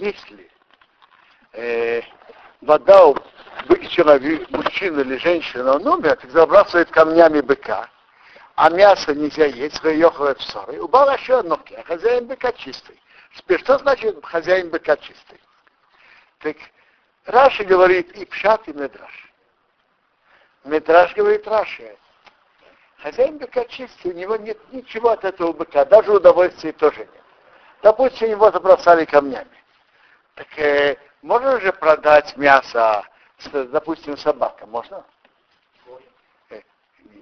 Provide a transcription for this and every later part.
если э, вода человек, мужчина или женщина, он умер, так забрасывает камнями быка, а мясо нельзя есть, выехывает в ссоры. У Бала еще ноги, а хозяин быка чистый. Теперь, что значит хозяин быка чистый? Так Раши говорит и пшат, и медраш. Медраш говорит Раши. Хозяин быка чистый, у него нет ничего от этого быка, даже удовольствия тоже нет. Допустим, его забросали камнями. Так э, можно же продать мясо, допустим, собакам, можно? Э,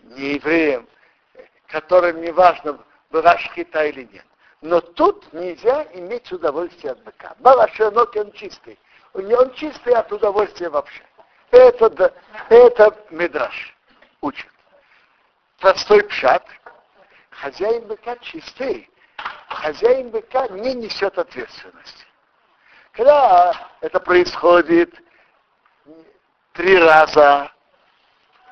не евреям, э, которым не важно, была шхита или нет. Но тут нельзя иметь удовольствие от быка. Балашенок он чистый. Него он чистый от удовольствия вообще. Это, это Мидраш учит. Простой пшат. Хозяин быка чистый. Хозяин быка не несет ответственности. Когда это происходит три раза,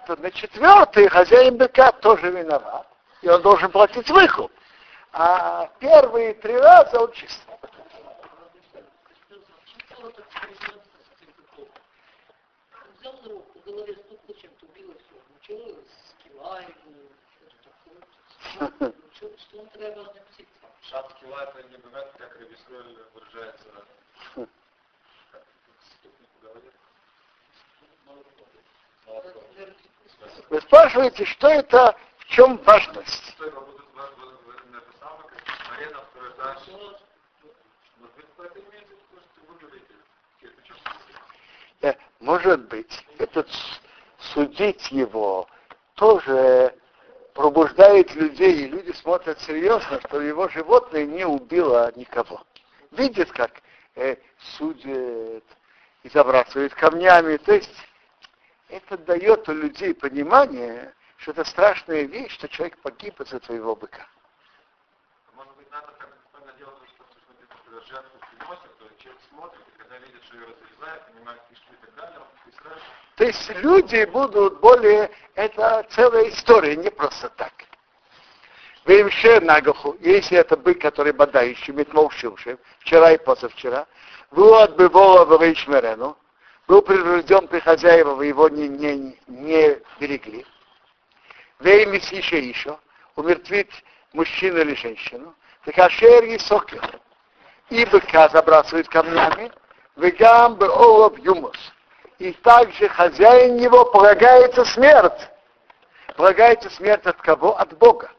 то на четвертый хозяин быка тоже виноват. И он должен платить выкуп. А первые три раза он чист. Шат кила это не бывает, как Рабисроль выражается вы спрашиваете, что это, в чем важность? Э, может быть, этот судить его тоже пробуждает людей, и люди смотрят серьезно, что его животное не убило никого. Видят, как э, судят и забрасывают камнями. То есть это дает у людей понимание, что это страшная вещь, что человек погиб из-за твоего быка. Может быть, надо как делать, что например, жертву приносит, то человек смотрит, и когда видит, что ее разрезают, понимает кишки и так далее, он и То есть люди будут более... Это целая история, не просто так. Вимше нагаху, если это бык, который бодающий, метмол шилшим, вчера и позавчера, вот бы вола в Ишмерену, был предупрежден при хозяева, его не, не, не берегли. Веймис еще еще, умертвить мужчину или женщину, так ашер и сокер. И быка забрасывают камнями, вегам бы олов юмус. И также хозяин его полагается смерть. Полагается смерть от кого? От Бога.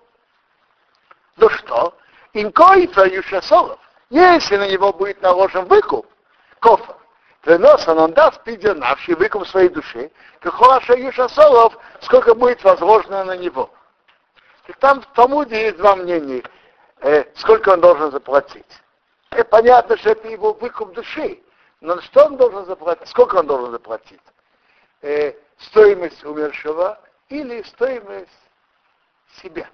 Ну что? Инкоифа юшасолов. Если на него будет наложен выкуп, кофа, Преносан он даст пиденавший выкуп своей души, Кахоаша Юшасолов, сколько будет возложено на него. И там в Талмуде есть два мнения, э, сколько он должен заплатить. И понятно, что это его выкуп души. Но что он должен заплатить? Сколько он должен заплатить? Э, стоимость умершего или стоимость себя?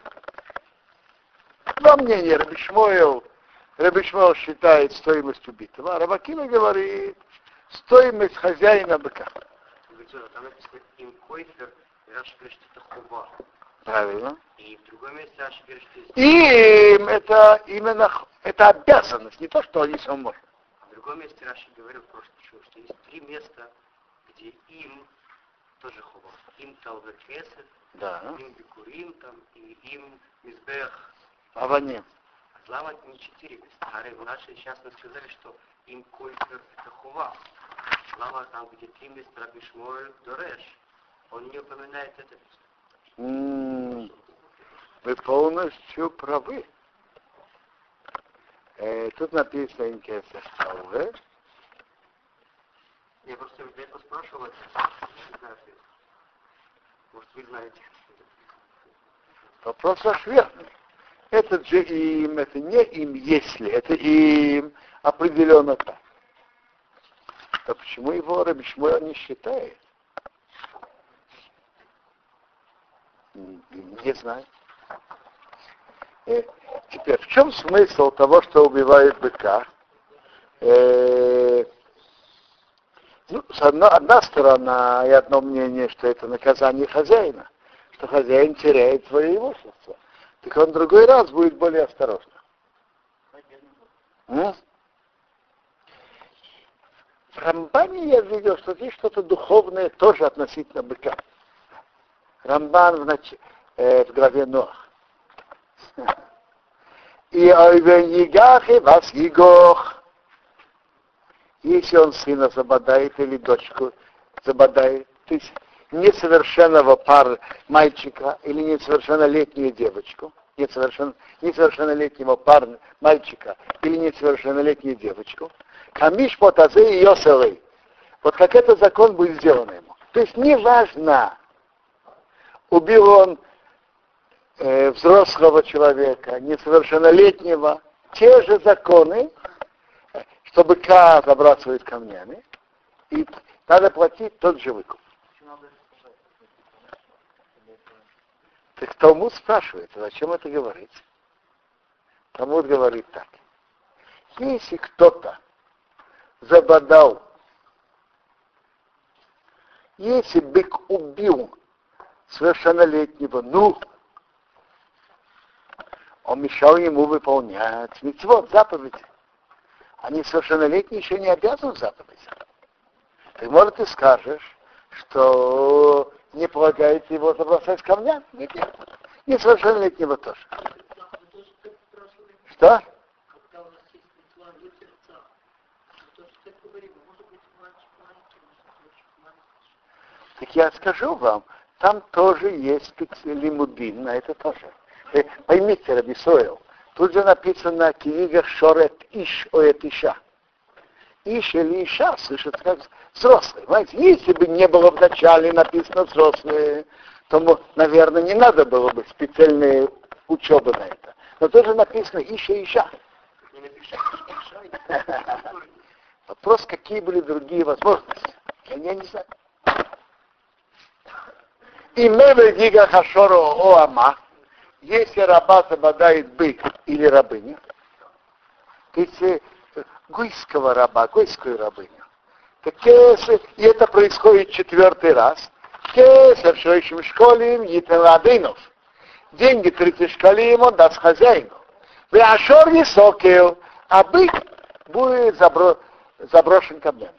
Два мнения. Рабишмоил, Рабишмоил считает стоимость убитого, а Рабакина говорит, стоимость хозяина быка. Правильно. И в другом месте Раши говорит, что Им это именно это обязанность, не то, что они сам могут. В другом месте Раши говорил просто, что есть три места, где им тоже хова. Им Талвет Кесет, да. им Бикурим, там, и им Мизбех. Аваним. Лама не четыре наши сейчас мы сказали, что им Койфер это хова. Лама там, где три места Раби Шмуэль Дореш, он не упоминает это место. Вы полностью правы. Э, тут написано Инкесер Талве. Я просто это спрашивал, не знаю, может вы знаете. Вопрос ваш верный. Этот же им, это не им если, это им определенно так. То почему его Рабишмуэл не считает? Не знаю. И теперь, в чем смысл того, что убивает быка? Э, ну, с одной, одна сторона и одно мнение, что это наказание хозяина, что хозяин теряет свое имущество. Так он в другой раз будет более осторожным. Рамбане я видел, что здесь что-то духовное тоже относительно быка. Рамбан в, нач... э, в главе Нох. И ойвенигах и вас егох. Если он сына забодает или дочку забодает, то есть несовершенного пар мальчика или несовершеннолетнюю девочку, несовершен, несовершеннолетнего парня, мальчика или несовершеннолетнюю девочку, камиш потазе и йоселы. Вот как этот закон будет сделан ему. То есть неважно, убил он э, взрослого человека, несовершеннолетнего, те же законы, чтобы К забрасывает камнями, и надо платить тот же выкуп. Так Талмуд спрашивает, зачем это говорить? Талмуд говорит так. Если кто-то забодал, если бык убил совершеннолетнего, ну, он мешал ему выполнять митцвот, заповеди. Они совершеннолетние еще не обязаны заповедь. Ты, может, ты скажешь, что не полагаете его забросать камнями? Нет, нет. Несовершеннолетнего тоже. Что? Так я скажу вам, там тоже есть лимудин, на это тоже. Вы поймите, Рабисоил, тут же написано книга Шорет Иш Оет Иша. Иш или Иша слышат как взрослый. Понимаете, если бы не было вначале написано взрослые, то, наверное, не надо было бы специальные учебы на это. Но тоже написано Иша Иша. Вопрос, какие были другие возможности. Я, я не знаю. И меве дига хашоро оама, если раба забодает бык или рабыня, если гойского раба, гойскую рабыню, кесер, и это происходит четвертый раз, кесер шоищем школим етеладынов. Деньги 30 шкалим он даст хозяину. Вы ашор високил, а бык будет забро, заброшен камнями.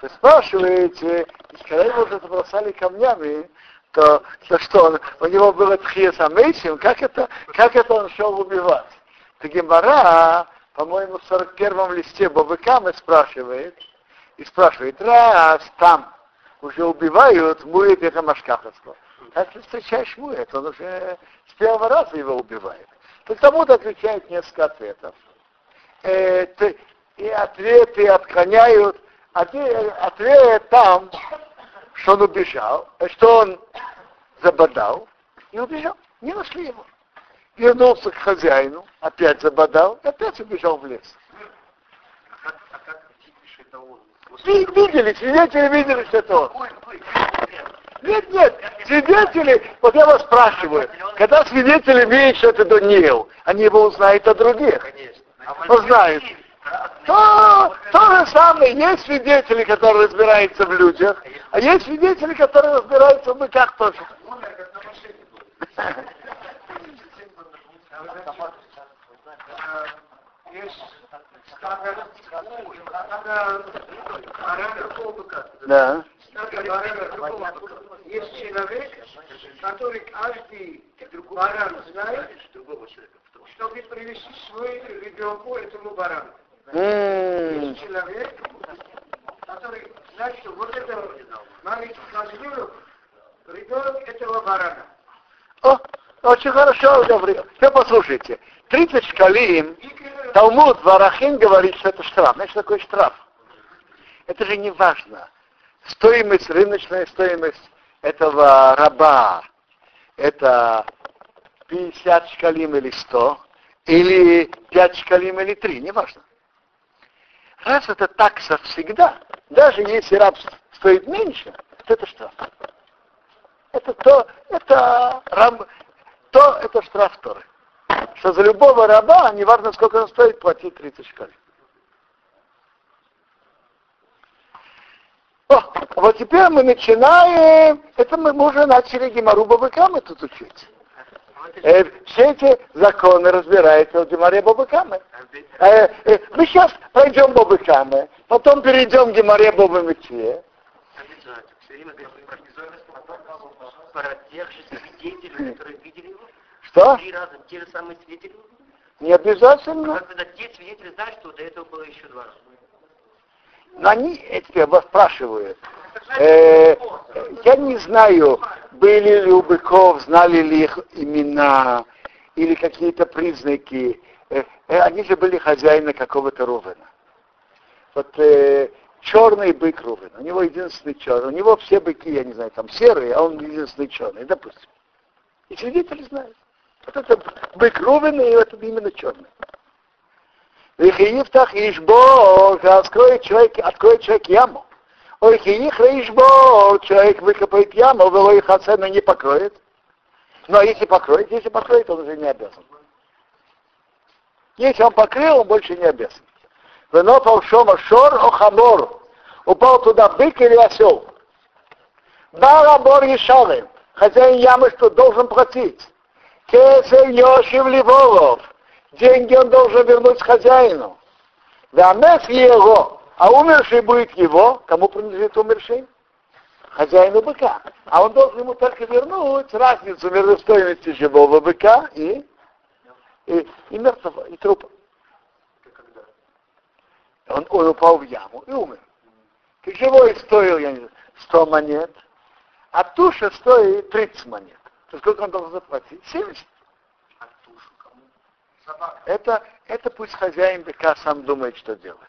Вы спрашиваете, когда его забросали камнями, то, то что он, у него было тхиесамейсим, как это, как это он шел убивать? То Гемара, по-моему, в 41-м листе Бобыкамы спрашивает, и спрашивает, раз там уже убивают, мует это Машкаховского. Как ты встречаешь мует, он уже с первого раза его убивает. Так тому-то отвечает несколько ответов. Э, ты, и ответы отклоняют, ответ, ответ там, что он убежал, что он забодал и убежал. Не нашли его. Вернулся к хозяину, опять забодал, и опять убежал в лес. Видели, свидетели видели, что это он. Нет, нет, свидетели, вот я вас спрашиваю, когда свидетели видят, что это Даниил, они его узнают о других. Узнают. То, то же самое, есть свидетели, которые разбираются в людях, а есть свидетели, которые разбираются в быках тоже. Да. Есть человек, который каждый баран знает, чтобы привести свой ребенку этому барану. Есть человек, который знает, что вот это маленький козленок, ребенок этого барана. О, очень хорошо говорил. Все послушайте. 30 шкалим, Талмуд Варахин говорит, что это штраф. Знаешь, что такое штраф? Это же не важно. Стоимость, рыночная стоимость этого раба, это 50 шкалим или 100, или 5 шкалим или 3, не важно. Раз это такса всегда, даже если раб стоит меньше, то это штраф. Это то, это, раб, то, это штраф Торы. Что за любого раба, неважно сколько он стоит, платить 30 шкалей. О, вот теперь мы начинаем, это мы, мы уже начали Гемару Бабыка мы тут учить. Э, все эти законы разбираются в Гемаре Бобыкамы. Э, э, мы сейчас пройдем Бобыкамы, потом перейдем к Гемаре Бобымыче. Про тех же свидетелей, которые видели его? Что? Три раза те же самые свидетели? Не обязательно. Как тогда те свидетели знают, что до этого было еще два раза? Но они, я вас спрашиваю, э, я не знаю, были ли у быков, знали ли их имена или какие-то признаки. Э, э, они же были хозяины какого-то Рувена. Вот э, черный бык Рувен, у него единственный черный, у него все быки, я не знаю, там серые, а он единственный черный, допустим. И свидетели знают. Вот это бык Рувен, и это именно черный. Вихиифтах Ишбо, откроет человек, откроет человек яму. Ой, хиих Ишбо, человек выкопает яму, его их оцену не покроет. Но если покроет, если покроет, он уже не обязан. Если он покрыл, он больше не обязан. Венопал шома шор охамор. Упал туда бык или осел. Барабор Ешалым. Хозяин ямы что должен платить. Кесер Йошив Ливолов деньги он должен вернуть хозяину. Вамес его, а умерший будет его, кому принадлежит умерший? Хозяину быка. А он должен ему только вернуть разницу между стоимостью живого быка и, и, и мертвого, и трупа. Он, он упал в яму и умер. Ты живой стоил, я не знаю, 100 монет, а туша стоит 30 монет. То сколько он должен заплатить? 70. Это, это пусть хозяин быка сам думает, что делать.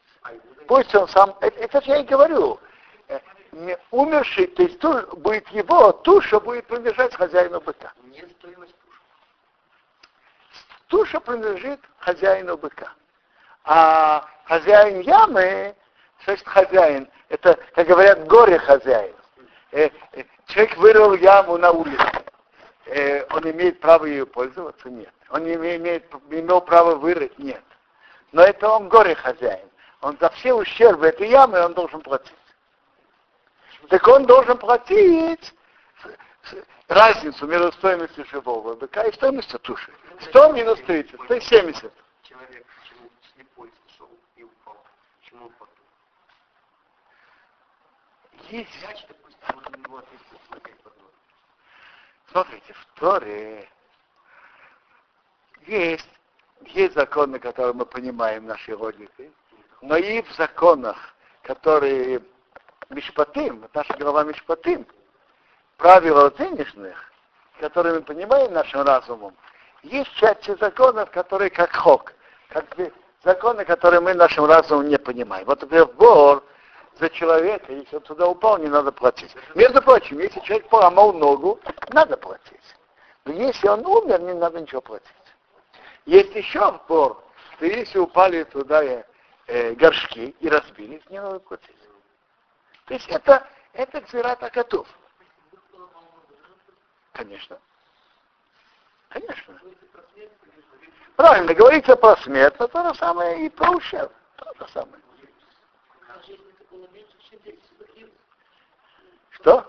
Пусть он сам, это, это же я и говорю, э, умерший, то есть туш, будет его, туша будет принадлежать хозяину быка. Не стоимость туша. Туша принадлежит хозяину быка. А хозяин ямы, значит хозяин, это, как говорят, горе хозяин. Э, э, человек вырыл яму на улице э, он имеет право ее пользоваться? Нет. Он не имеет, имел право вырыть? Нет. Но это он горе хозяин. Он за все ущербы этой ямы он должен платить. Так он должен платить разницу между стоимостью живого быка и стоимостью туши. 100 минус 30, то есть 70. Человек почему слепой сошел и упал? Почему потом? Есть... Значит, допустим, он у него ответственность Смотрите, в Торе есть, есть законы, которые мы понимаем нашей логикой, но и в законах, которые Мишпатим, наша голова Мишпатим, правила денежных, которые мы понимаем нашим разумом, есть части законов, которые как хок, как законы, которые мы нашим разумом не понимаем. Вот, например, вор за человека, если он туда упал, не надо платить. Между прочим, если человек поломал ногу, надо платить. Но если он умер, не надо ничего платить. Есть еще вор, что если упали туда э, горшки и разбились, не надо платить. То есть это, это кзират акатув. Конечно. Конечно. Правильно, говорится про смерть, но то же самое и про ущерб. То же самое. Что?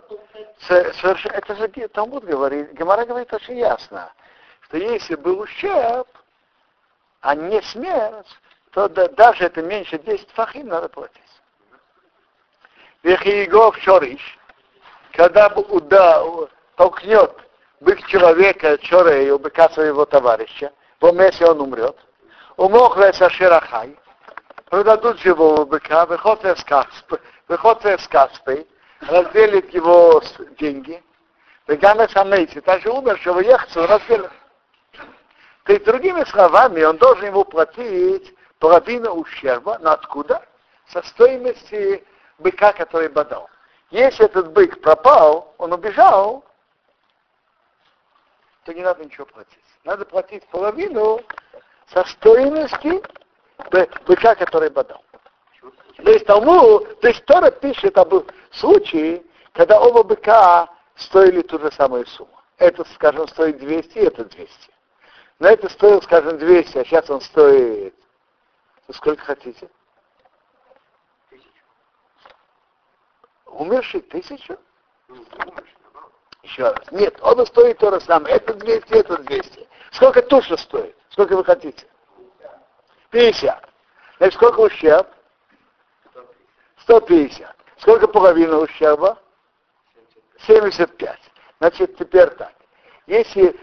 Совершенно, это же Талмуд говорит, Гемара говорит очень ясно, что если был ущерб, а не смерть, то да, даже это меньше 10 фахим надо платить. Вехиегов шориш, когда уда, толкнет бык человека, чорея, у быка своего товарища, месте он умрет, умох шерахай, продадут живого быка, выходят с каспой, разделит его деньги, Вегана Самейти, также умершего ехцу разделит. То есть, другими словами, он должен ему платить половину ущерба, но откуда? Со стоимости быка, который бодал. Если этот бык пропал, он убежал, то не надо ничего платить. Надо платить половину со стоимости быка, который бодал. То есть тому, то есть Тора пишет об случае, когда оба быка стоили ту же самую сумму. Этот, скажем, стоит 200, это 200. Но это стоил, скажем, 200, а сейчас он стоит... Ну, сколько хотите? Умерший тысячу? Еще раз. Нет, оба стоят то же самое. Это 200, это 200. Сколько туша стоит? Сколько вы хотите? 50. Значит, сколько ущерб? 150. Сколько половина ущерба? 75. Значит, теперь так. Если,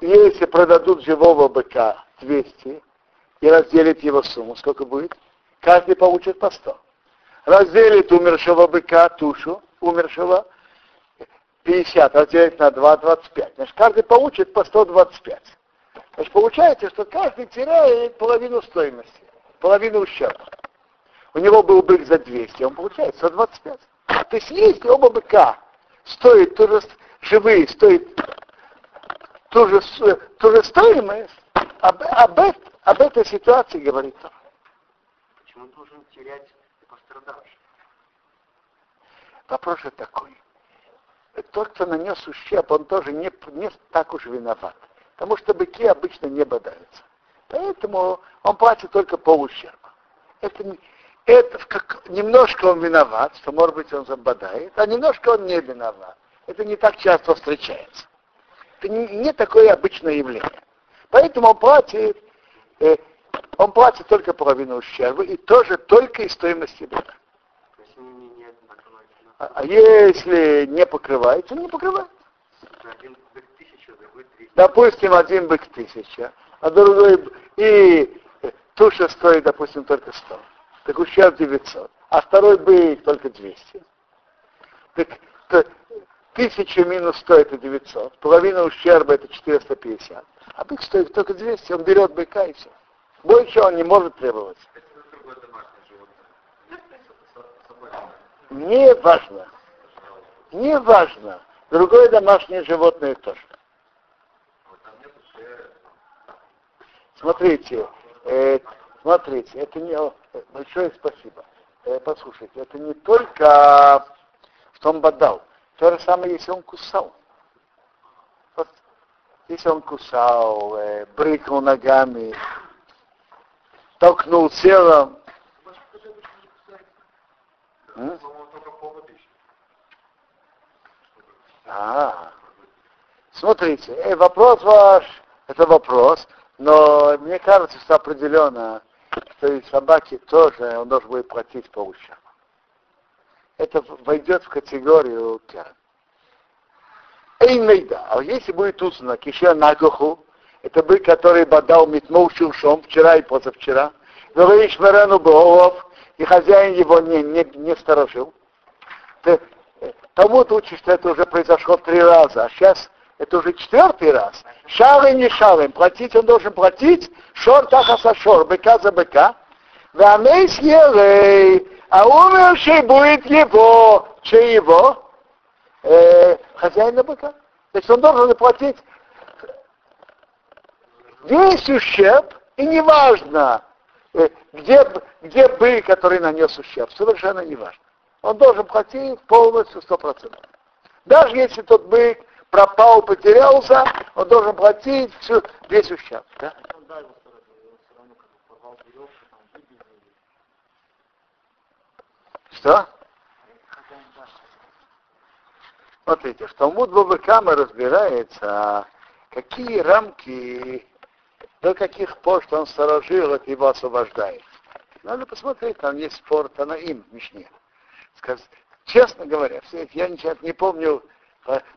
если продадут живого быка 200 и разделят его сумму, сколько будет? Каждый получит по 100. Разделит умершего быка, тушу умершего, 50 разделить на 2, 25. Значит, каждый получит по 125. Значит, получается, что каждый теряет половину стоимости, половину ущерба. У него был бык за 200, он получает 125. То есть если оба быка стоят ту же, живые, стоят ту же, ту же стоимость, об, об, об этой ситуации говорит он. Почему должен терять пострадавший? Вопрос же такой. Тот, кто нанес ущерб, он тоже не, не так уж виноват. Потому что быки обычно не бодаются. Поэтому он платит только пол ущерба. Это, это как, немножко он виноват, что, может быть, он забодает, а немножко он не виноват. Это не так часто встречается. Это не, не такое обычное явление. Поэтому он платит, э, он платит только половину ущерба и тоже только из стоимости быка. А, а если не покрывается, не покрывается. Допустим, один бык тысяча, а другой и туша стоит, допустим, только 100. Так ущерб 900. А второй бык только 200. Так то, тысяча минус 100 это 900. Половина ущерба это 450. А бык стоит только 200. Он берет быка и все. Больше он не может требовать. Не важно. Не важно. Другое домашнее животное тоже. Смотрите, э, смотрите, это не большое спасибо. Э, послушайте, это не только что он бодал. То же самое, если он кусал. Вот, если он кусал, э, брыкнул ногами, толкнул телом. А, смотрите, э, вопрос ваш, это вопрос, но мне кажется, что определенно, что и собаки тоже он должен будет платить по ущербу. Это войдет в категорию керн. Эймейда. А если будет узнано, киша нагоху, это бык, который бодал метмол шуршом вчера и позавчера, говоришь Мерену Богов, и хозяин его не, не, не сторожил. Тому-то учишь, что это уже произошло три раза, а сейчас это уже четвертый раз. Шары не шары. Платить он должен платить. Шор тахаса шор. Быка за быка. Вамейс елей. А умерший будет его. Чей его? Э, хозяина быка. Есть он должен заплатить весь ущерб, и неважно, э, где, где бык, который нанес ущерб, совершенно неважно. Он должен платить полностью сто процентов. Даже если тот бык пропал, потерялся, он должен платить всю, весь ущерб. Да? Что? Смотрите, в Талмуд Бабакама разбирается, какие рамки, до каких пор, что он сторожил, от его освобождает. Надо посмотреть, там есть спор им в Мишне. Честно говоря, все я ничего не помню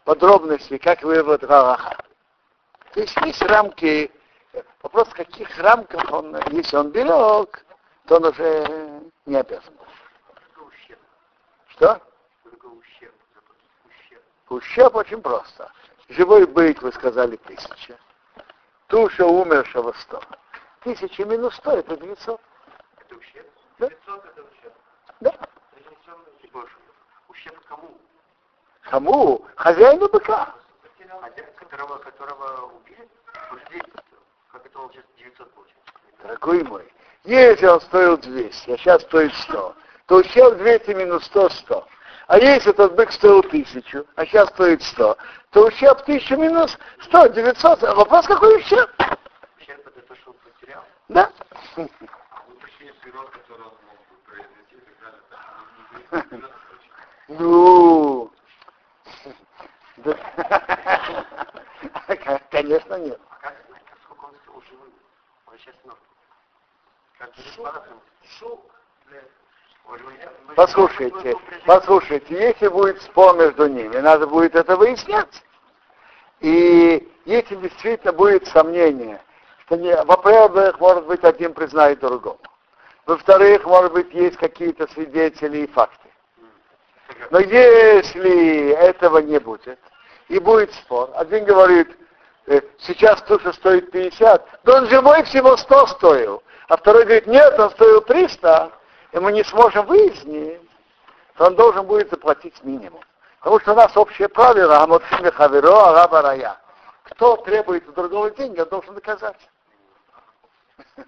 подробности, как вывод Галаха. То есть есть рамки, вопрос, в каких рамках он, если он берег, то он уже не обязан. Что? Ущерб очень просто. Живой бык, вы сказали, тысяча. Туша умершего сто. Тысяча минус сто, это 900. Это ущерб? Да. 900 это ущерб? Да. Ущерб кому? Кому? Хозяину быка. Которого, которого убили? Как это он сейчас 900 получил? Дорогой мой, если он стоил 200, а сейчас стоит 100, то ущерб 200 минус 100, 100. А если этот бык стоил 1000, а сейчас стоит 100, то ущерб 1000 минус 100, 900. А вопрос какой ущерб? Ущерб это то, что он потерял? Да. Ну, а, конечно нет. Послушайте, послушайте, если будет спор между ними, надо будет это выяснять. И если действительно будет сомнение, что, не, во-первых, может быть, один признает другого. Во-вторых, может быть, есть какие-то свидетели и факты. Но если этого не будет, и будет спор, один говорит, э, сейчас туша стоит 50, да он живой всего 100 стоил, а второй говорит, нет, он стоил 300, и мы не сможем выяснить, то он должен будет заплатить минимум. Потому что у нас общее правило, Амоцими Хаверо, Араба Рая. Кто требует у другого деньги, он должен доказать.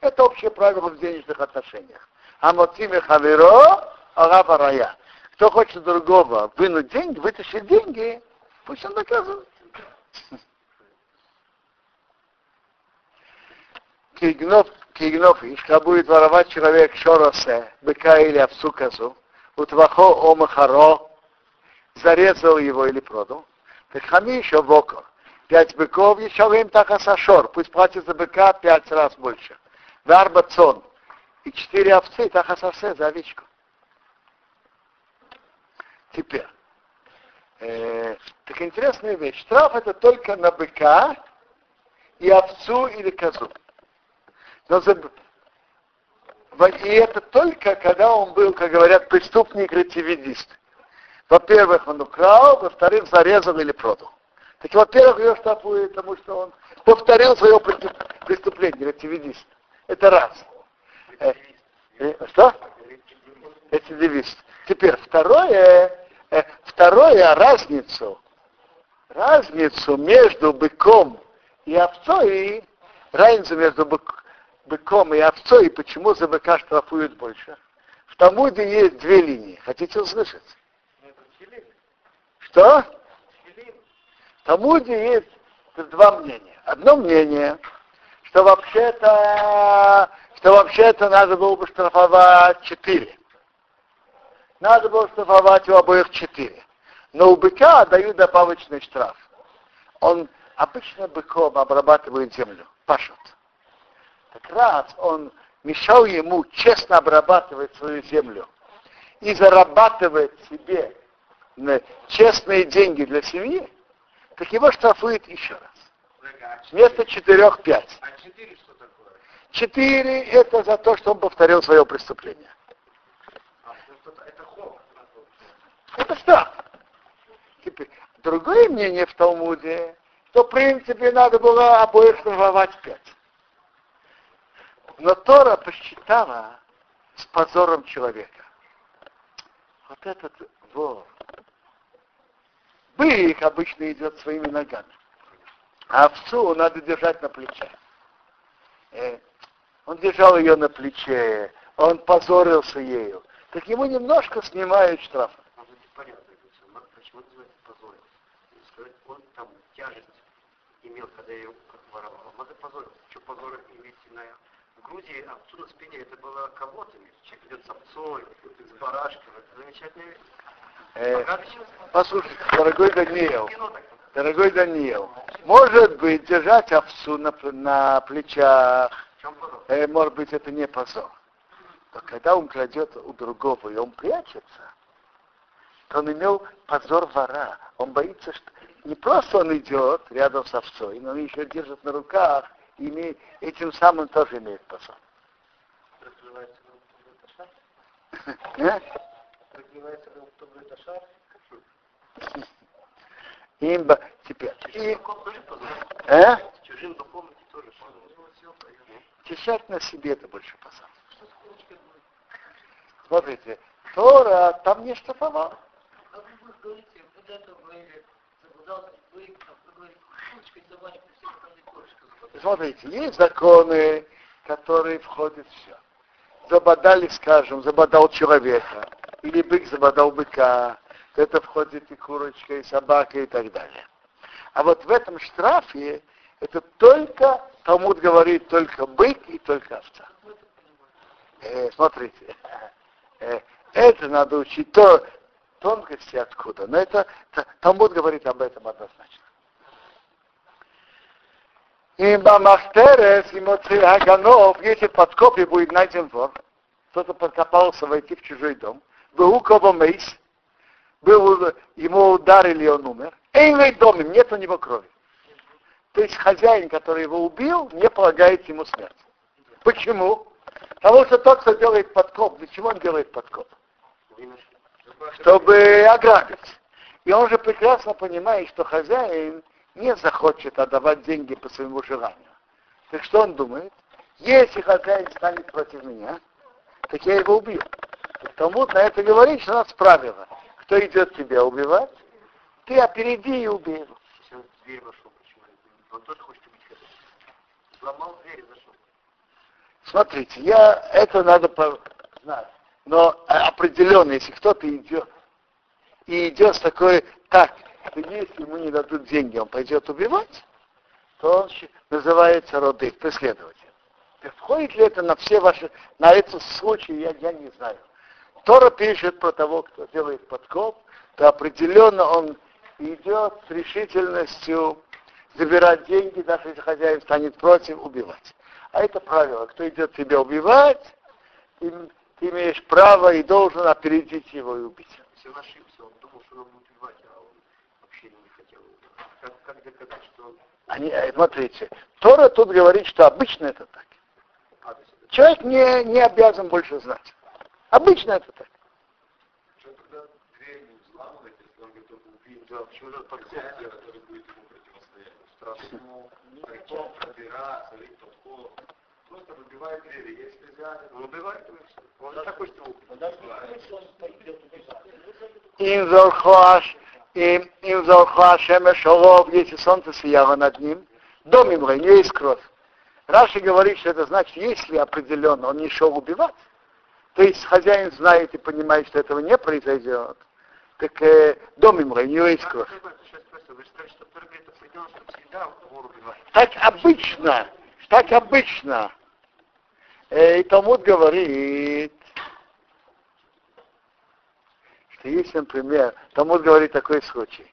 Это общее правило в денежных отношениях. Амоцими Хаверо, Араба Рая. Кто хочет другого вынуть деньги, вытащить деньги, пусть он доказывает. Кигнов, кигнов, когда будет воровать человек шоросе, быка или овцу козу, утвахо омахаро, зарезал его или продал, так хами еще вокор. Пять быков еще им так асашор, пусть платит за быка пять раз больше. Варба цон. И четыре овцы, так асасе за овечку. Теперь. Э, так интересная вещь. Штраф это только на быка и овцу или козу. Но за... И это только когда он был, как говорят, преступник-ретивидист. Во-первых, он украл, во-вторых, зарезал или продал. Так, во-первых, ее штрафуют, потому что он повторил свое преступление, ретивидист. Это раз. Э, э, что? Рецидивист. Теперь второе, э, второе разницу, разницу между быком и овцой, разницу между быком и овцой, и почему за быка штрафуют больше. В Талмуде есть две линии. Хотите услышать? Что? В Талмуде есть два мнения. Одно мнение, что вообще-то, что вообще-то надо было бы штрафовать четыре. Надо было штрафовать у обоих четыре. Но у быка дают добавочный штраф. Он обычно быком обрабатывает землю, пашет. Так раз он мешал ему честно обрабатывать свою землю и зарабатывать себе честные деньги для семьи, так его штрафует еще раз. Вместо четырех пять. А четыре что такое? Четыре это за то, что он повторил свое преступление. А, это хо. Это штраф. Теперь, другое мнение в Талмуде, что в принципе надо было обоих штрафовать пять. Но Тора посчитала с позором человека. Вот этот вор. Бык обычно идет своими ногами. А овцу надо держать на плече. Э, он держал ее на плече, он позорился ею. Так ему немножко снимают штраф. Почему называется позорился? Он там тяжесть имел, когда я ее воровал. Он позорился. Что позор иметь на в Грузии овцу на спине это было кого-то. Человек идет с овцой, с барашком. Это замечательная Э, послушайте, дорогой Даниил, дорогой Даниил, может быть, держать овцу на, на плечах, э, может быть, это не позор. Но когда он кладет у другого, и он прячется, то он имел позор вора. Он боится, что не просто он идет рядом с овцой, но он еще держит на руках и этим самым тоже имеет позор. Имба теперь. И, а? Чужим духовности тоже Тешать на себе это больше позор. Смотрите, Тора там не штрафовал. Как вы говорите, вот это говорили, Смотрите, есть законы, которые входят в все. Забодали, скажем, забодал человека, или бык забодал быка, это входит и курочка, и собака, и так далее. А вот в этом штрафе это только, Талмуд говорит, только бык и только овца. Э, смотрите, э, это надо учить то, тонкости откуда. Но это Талмуд говорит об этом однозначно. И Бамахтерес, и Аганов, если в подкопе будет найден вор, кто-то подкопался войти в чужой дом, был у кого мейс, был, ему ударили, он умер, Эйвей доме, нет у него крови. То есть хозяин, который его убил, не полагает ему смерть. Почему? Потому что тот, кто делает подкоп, для чего он делает подкоп? Чтобы ограбить. И он же прекрасно понимает, что хозяин не захочет отдавать деньги по своему желанию. Так что он думает? Если хозяин станет против меня, так я его убью. Потому на это говорит, что у нас правило. Кто идет тебя убивать, ты опереди и убей его. Если он в дверь вошел, почему? Он тоже хочет убить хозяина. Сломал дверь и зашел. Смотрите, я это надо знать. Но определенно, если кто-то идет и идет с такой, так, что если ему не дадут деньги, он пойдет убивать, то он называется роды, преследователь. Входит ли это на все ваши, на этот случай, я, я не знаю. Тора пишет про того, кто делает подкоп, то определенно он идет с решительностью забирать деньги, даже если хозяин станет против, убивать. А это правило. Кто идет тебя убивать, ты имеешь право и должен опередить его и убить. Если он ошибся, он думал, что он будет убивать, а он вообще не хотел убивать. Как, как доказать, что... Они, э, смотрите, Тора тут говорит, что обычно это так. А, Человек не, не обязан больше знать. Обычно это так. Почему Просто выбивает двери. Если взяли, Он убивает его все. Он же такой, что Им зархоаш, им, им зархоаш шемеш оров, если солнце сияло над ним, дом им не есть кровь. Раши говорит, что это значит, если определенно он не шел убивать, то есть хозяин знает и понимает, что этого не произойдет, так э, дом им не есть кровь. Так обычно, так обычно. Э, И Талмуд говорит, что если, например, Талмуд говорит такой случай,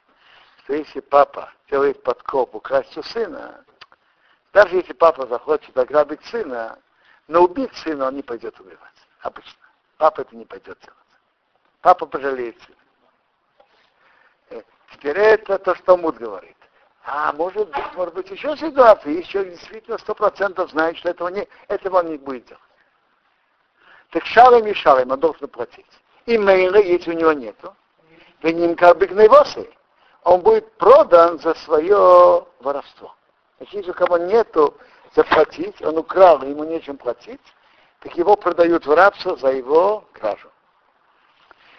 что если папа делает подкоп украсть у сына, даже если папа захочет ограбить сына, но убить сына он не пойдет убивать. Обычно. Папа это не пойдет делать. Папа пожалеет сына. Э, Теперь это то, что Талмуд говорит. А может быть, может быть еще ситуация, есть человек действительно сто процентов знает, что этого, не, этого не будет делать. Так шалом и шалом он должен платить. И мейла, если у него нету, вы ним как бы он будет продан за свое воровство. Значит, если у кого нету заплатить, он украл, ему нечем платить, так его продают в рабство за его кражу.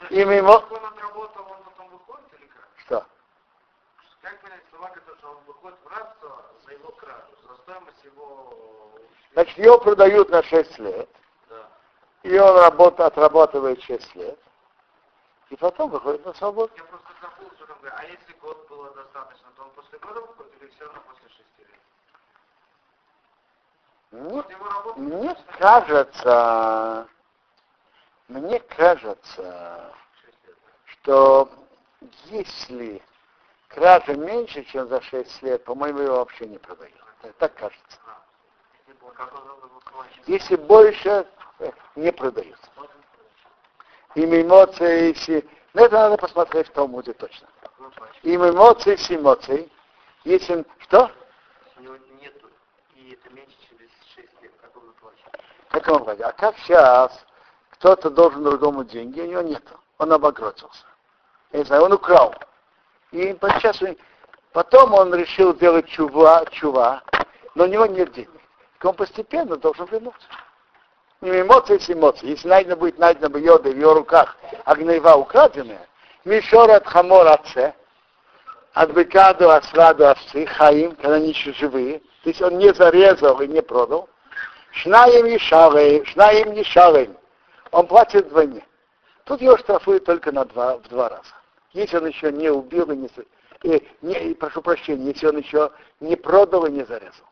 И мимо... он отработал, он потом выходит или как? Что? Как понять слова, которые что он выходит в рабство за его его... Значит, его продают на 6 лет, Да. и он работа, отрабатывает 6 лет, и потом выходит на свободу. Я просто забыл, что там говорит. А если год было достаточно, то он после года выходит или все равно после шести лет? Мне, мне кажется, мне кажется, что если кража меньше, чем за 6 лет, по-моему, его вообще не продают. Так, так кажется. Если больше, э, не продают. И эмоции, если... Ну, это надо посмотреть в Талмуде точно. И эмоции с эмоцией. Если... Что? Нету, и это меньше, чем 6 лет, как он выплачивает. А как сейчас кто-то должен другому деньги, у него нету. Он обогротился. Я не знаю, он украл. И сейчас потом он решил делать чува, чува, но у него нет денег. Он постепенно должен вернуться. Не эмоции с эмоцией. Если найдено будет найдено бы йода в ее руках, а гнева украденная, мишор от хамор отце, от быка до овцы, хаим, когда они еще живые, то есть он не зарезал и не продал, шнаем и шалаем, шнаем и шалаем, он платит вдвойне. Тут его штрафуют только на два, в два раза. Если он еще не убил и не, и, не прошу прощения, если он еще не продал и не зарезал.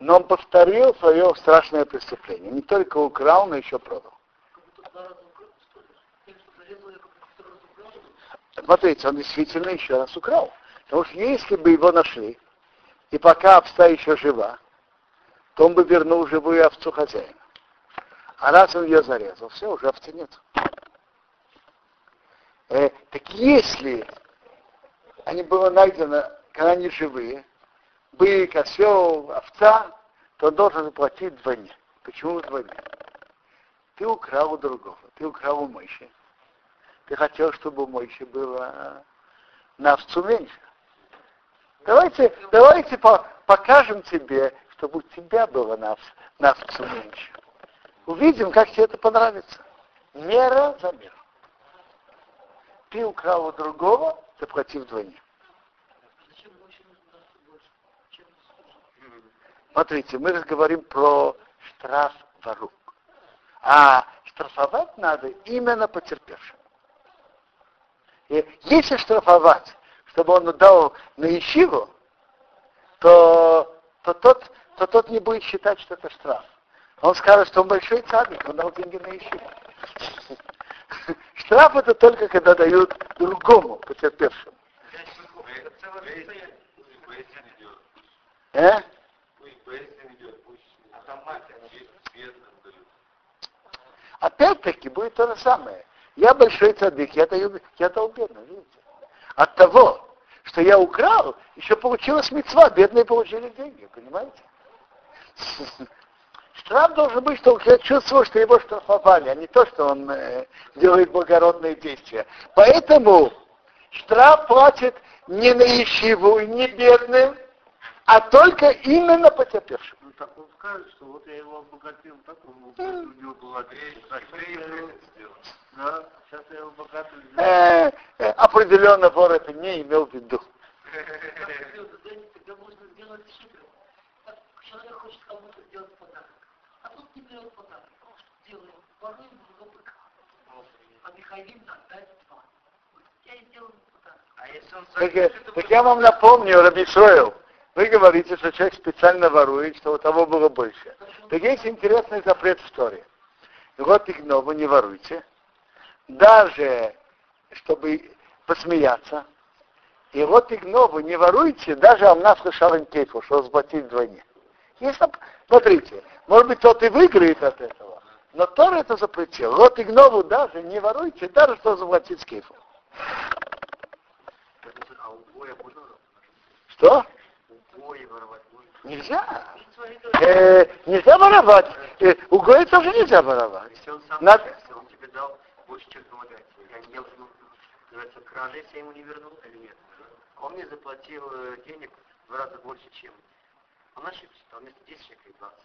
Но он повторил свое страшное преступление. Не только украл, но еще продал. Смотрите, он действительно еще раз украл. Потому что если бы его нашли, и пока овца еще жива, то он бы вернул живую овцу хозяина. А раз он ее зарезал, все, уже овцы нет. Э, так если они были найдены, когда они живые, бык, осел, овца, то он должен заплатить вдвойне. Почему вдвойне? Ты украл у другого, ты украл у Мойши. Ты хотел, чтобы у Мойши было на овцу меньше. Давайте, давайте по покажем тебе, чтобы у тебя было на, на овцу меньше. Увидим, как тебе это понравится. Мера за меру. Ты украл у другого, заплати вдвойне. Смотрите, мы говорим про штраф вору. А штрафовать надо именно потерпевшим. И если штрафовать, чтобы он дал на ищиву, то, то, тот, то тот не будет считать, что это штраф. Он скажет, что он большой цадик, он дал деньги на ищиву. Штраф это только когда дают другому потерпевшему. Э? Опять-таки будет то же самое. Я большой цадык, я даю, я дал бедным, видите? От того, что я украл, еще получилась мецва, бедные получили деньги, понимаете? Штраф должен быть, что он чувствовал, что его штрафовали, а не то, что он э, делает благородные действия. Поэтому штраф платит не на ищиву, не бедным, а только именно потерпевшим. Так он скажет, что вот я его обогатил, так он у него была Да, сейчас я его обогатил. Э, определенно вор это не имел в виду. Тогда можно сделать хитро. Человек хочет кому-то сделать подарок. А тут не делает подарок. Делаем, воруем его быка. А Михаилим отдать два. Я и сделаю подарок. А если он так, так я вам напомню, Раби Шойл, вы говорите, что человек специально ворует, что у того было больше. Так есть интересный запрет в Торе. Вот и гному не воруйте. Даже, чтобы посмеяться. И вот и гному не воруйте, даже амнас лишален кейфу, что заплатить вдвойне. Если, смотрите, может быть, тот и выиграет от этого, но Тор это запретил. Вот и гнову даже не воруйте, даже что заплатить с кейфом. Что? Нельзя. Э, нельзя воровать. Э, у Гоя тоже нельзя воровать. Если он сам, Надо... он тебе дал больше, чем помогать, я не называется, кражи, я ему не вернул или нет? Он мне заплатил э, денег в два раза больше, чем. Он ошибся, там вместо 10 шекелей 20.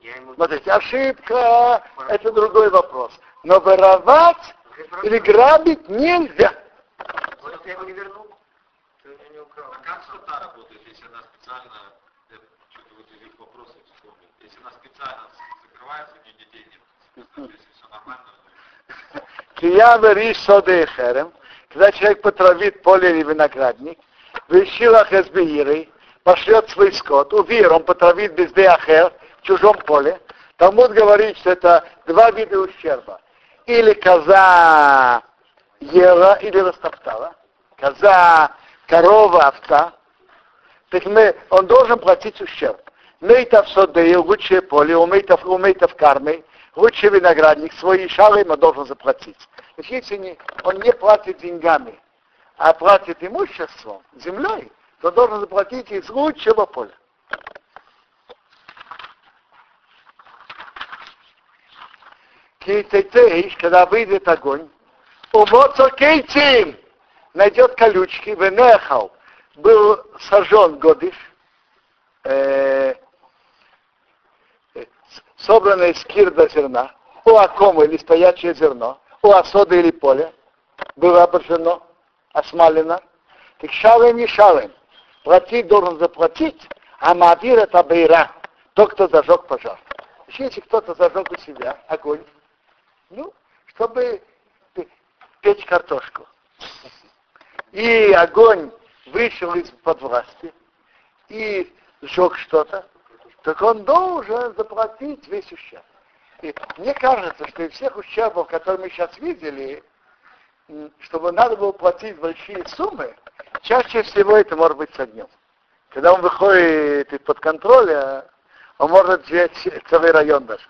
Я ему... Смотрите, ошибка – это другой вопрос. Но воровать или грабить нельзя. Вот я его не вернул, украл. А как сота работает, если она специально, я что-то вот из их вопросов вспомнил, если она специально закрывается, у нее детей нет, если все нормально, Киява риш сода и херем, когда человек потравит поле или виноградник, вышилах из пошлет свой скот, увир, он потравит без деахер в чужом поле. Талмуд говорит, что это два вида ущерба. Или коза ела, или растоптала. Коза, корова, овца. Так мы, он должен платить ущерб. Мейтав содеил, лучшее поле, умейтав, умейтав кармой, лучший виноградник, свои шалы ему должен заплатить. Если не, он не платит деньгами, а платит имуществом, землей, то должен заплатить из лучшего поля. Кейтейтейш, когда выйдет огонь, умоцо кейтим, найдет колючки, венехал, был сожжен годиш, э, собранное из кирда зерна, у акома или стоячее зерно, у осода или поле, было обожжено, осмалено, так шалем и шалем. Платить должен заплатить, а Мавир это Бейра, тот, кто зажег пожар. Если кто-то зажег у себя огонь, ну, чтобы печь картошку. И огонь вышел из-под власти и сжег что-то, так он должен заплатить весь ущерб. И мне кажется, что из всех ущербов, которые мы сейчас видели, чтобы надо было платить большие суммы, чаще всего это может быть с огнем. Когда он выходит из-под контроля, он может взять целый район даже.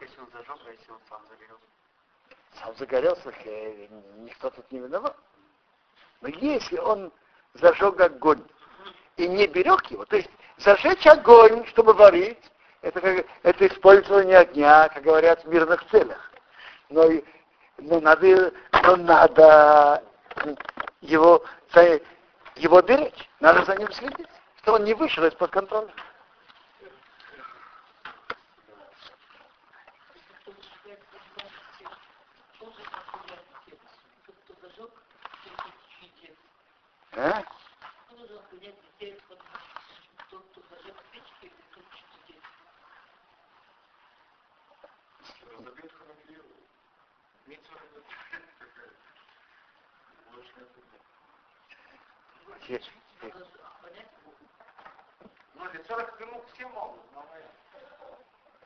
Если он зажег, а если он сам? Сам загорелся, э, никто тут не виноват. Но если он зажег огонь и не берег его, то есть зажечь огонь, чтобы варить, это, как, это использование огня, как говорят, в мирных целях. Но, но, надо, но надо его, его беречь, надо за ним следить, чтобы он не вышел из-под контроля. А?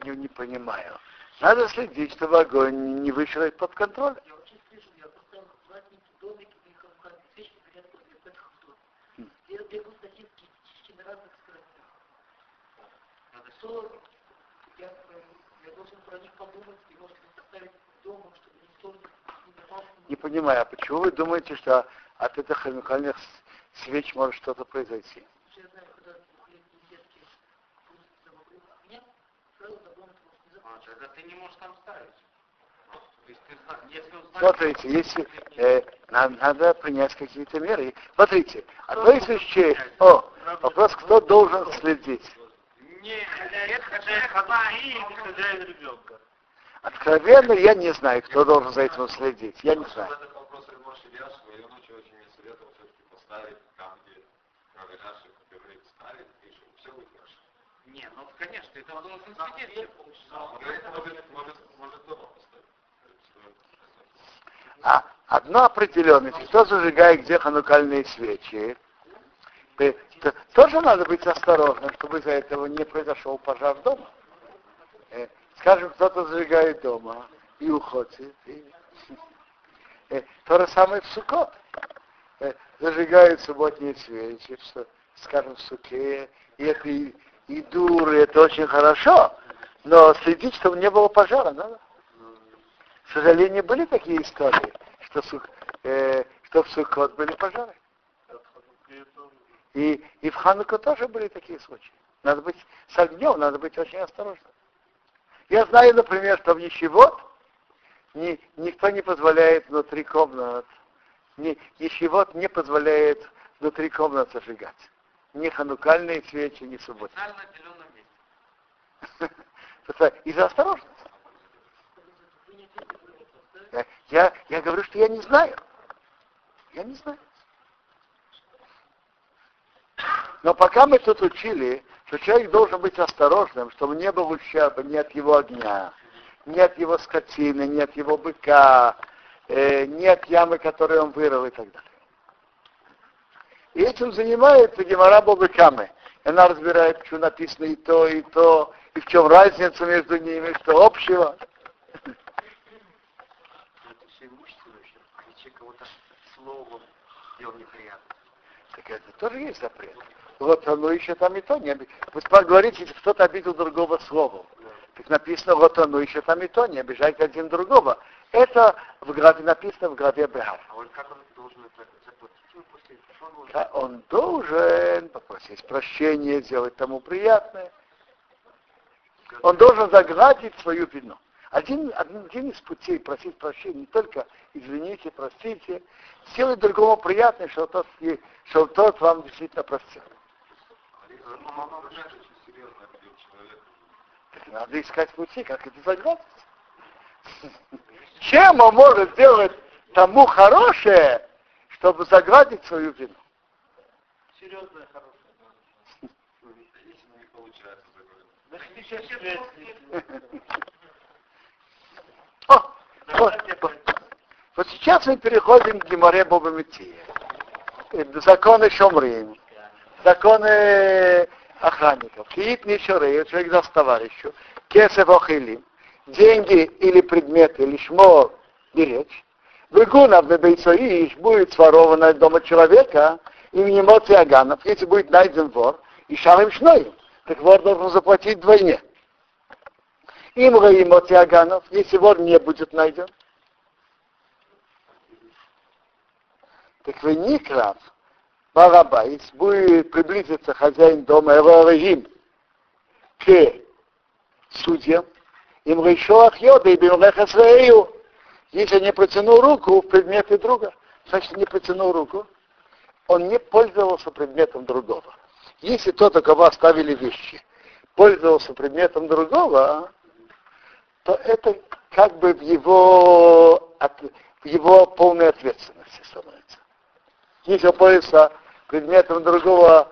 Не, не понимаю. Надо следить, чтобы огонь не вышел из-под контроля. Я очень слышу, я поставил праздники, домики, у них там свечки горят после пятых дом. Я бегу статистически на разных скоростях. Что я, я должен про них подумать и, может быть, оставить дома, чтобы никто не давал. Не понимаю, а почему вы думаете, что от этих ханукальных свеч может что-то произойти? Я знаю, тогда ты не можешь там ставить. Смотрите, если э, нам надо принять какие-то меры. Смотрите, одно из вещей, о, вопрос, кто должен следить. Не, это хозяин хозяин и хозяин ребенка. Откровенно я не знаю, кто должен за этим следить. Я не знаю. Не, ну конечно, это должен поставить. А одно определенность, кто зажигает где ханукальные свечи, тоже надо быть осторожным, чтобы из-за этого не произошел пожар дома. Э, Скажем, кто-то зажигает дома и уходит. И, э, то же самое в Сукот. Э, Зажигают субботние свечи, су- скажем, в Суке, и это и, и дуры, это очень хорошо, но следить, чтобы не было пожара, надо. К сожалению, были такие истории, что, сук- э, что в Сукот были пожары. И, и в Хануку тоже были такие случаи. Надо быть с огнем, надо быть очень осторожным. Я знаю, например, что в Ешивот ни, никто не позволяет внутри комнат, ни, Ешивот не позволяет внутри комнат зажигать. Ни ханукальные свечи, ни. Это Из-за осторожности. Я, я говорю, что я не знаю. Я не знаю. Но пока мы тут учили, что человек должен быть осторожным, чтобы не было ущерба ни от его огня, ни от его скотины, ни от его быка, э, ни от ямы, которую он вырыл и так далее. И этим занимается Гемора Бобыкамы. Она разбирает, почему написано и то, и то, и в чем разница между ними, что общего. Неприятно. Так это тоже есть запрет. Вот оно еще там и то не оби- Вы поговорите, если кто-то обидел другого словом. Так написано, вот оно еще там и то, не обижайте один другого. Это в главе написано в главе Бехар. А вот как он должен это? Да, Он должен попросить прощения, сделать тому приятное. Он должен загладить свою вину. Один, один, один из путей просить прощения не только извините, простите, сделать другому приятное, что тот, что тот вам действительно простил. Очень человека. Надо искать пути, как это загладить. Чем он может сделать тому хорошее, чтобы загладить свою вину? Серьезная, хорошая. Если не получается О, вот, сейчас мы переходим к Гимаре Бобамития. Законы Шомрим. Законы охранников. Киит Мишорей, человек даст товарищу, кесев охилим, деньги или предметы, или шмор, беречь. Выгунав бейцоиш будет своровано из дома человека, именем Аганов, если будет найден вор, и шарим шноем, так вор должен заплатить вдвойне. Им Раим Аганов, если вор не будет найден, так вы Никрав, Барабайс, будет приблизиться хозяин дома Эварагим к судьям, им решил Йода и Бимлехасрею, если не протянул руку в предметы друга, значит не протянул руку, он не пользовался предметом другого. Если тот, у кого оставили вещи, пользовался предметом другого, то это как бы в его, в его полной ответственности становится. Если он пользуется предметом другого,